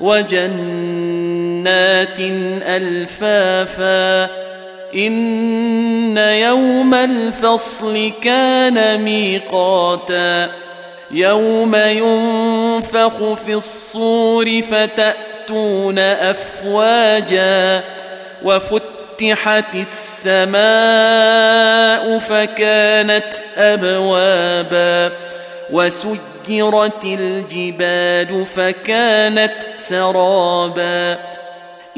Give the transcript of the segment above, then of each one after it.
وجنات ألفافا إن يوم الفصل كان ميقاتا يوم ينفخ في الصور فتأتون أفواجا وفتحت السماء فكانت أبوابا وسجرت الجبال فكانت سرابا.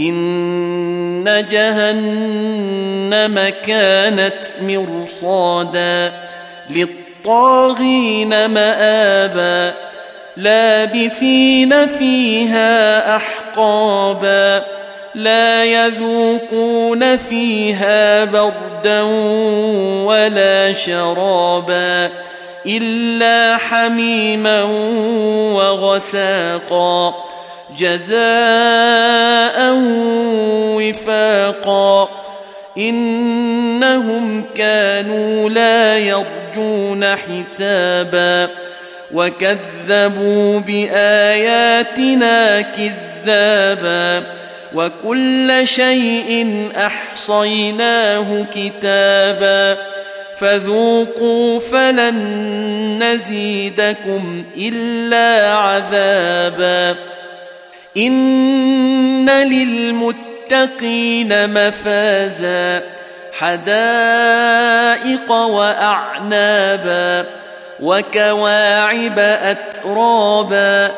إن جهنم كانت مرصادا. للطاغين مآبا. لابثين فيها أحقابا. لا يذوقون فيها بردا ولا شرابا. إلا حميما وغساقا جزاء وفاقا. إنهم كانوا لا يرجون حسابا وكذبوا بآياتنا كذابا. وكل شيء أحصيناه كتابا. فذوقوا فلن نزيدكم إلا عذابا. إن للمتقين مفازا. حدائق وأعنابا. وكواعب أترابا.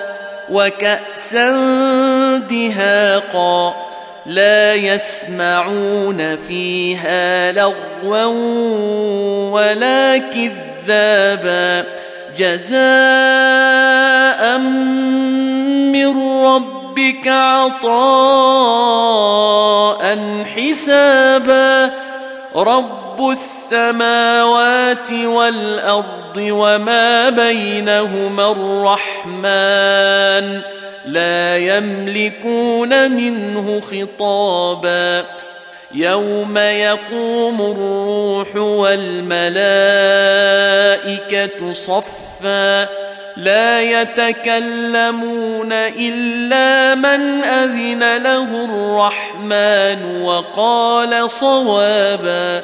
وكأسا دهاقا. لا يسمعون فيها لغوا ولا كذابا. جزاء من ربك عطاء حسابا. رب السماوات والأرض وما بينهما الرحمن. لا يملكون منه خطابا. يوم يقوم الروح والملائكة صفا. لا يتكلمون إلا من أذن له الرحمن وقال صوابا.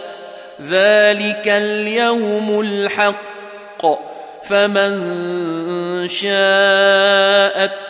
ذلك اليوم الحق. فمن شاء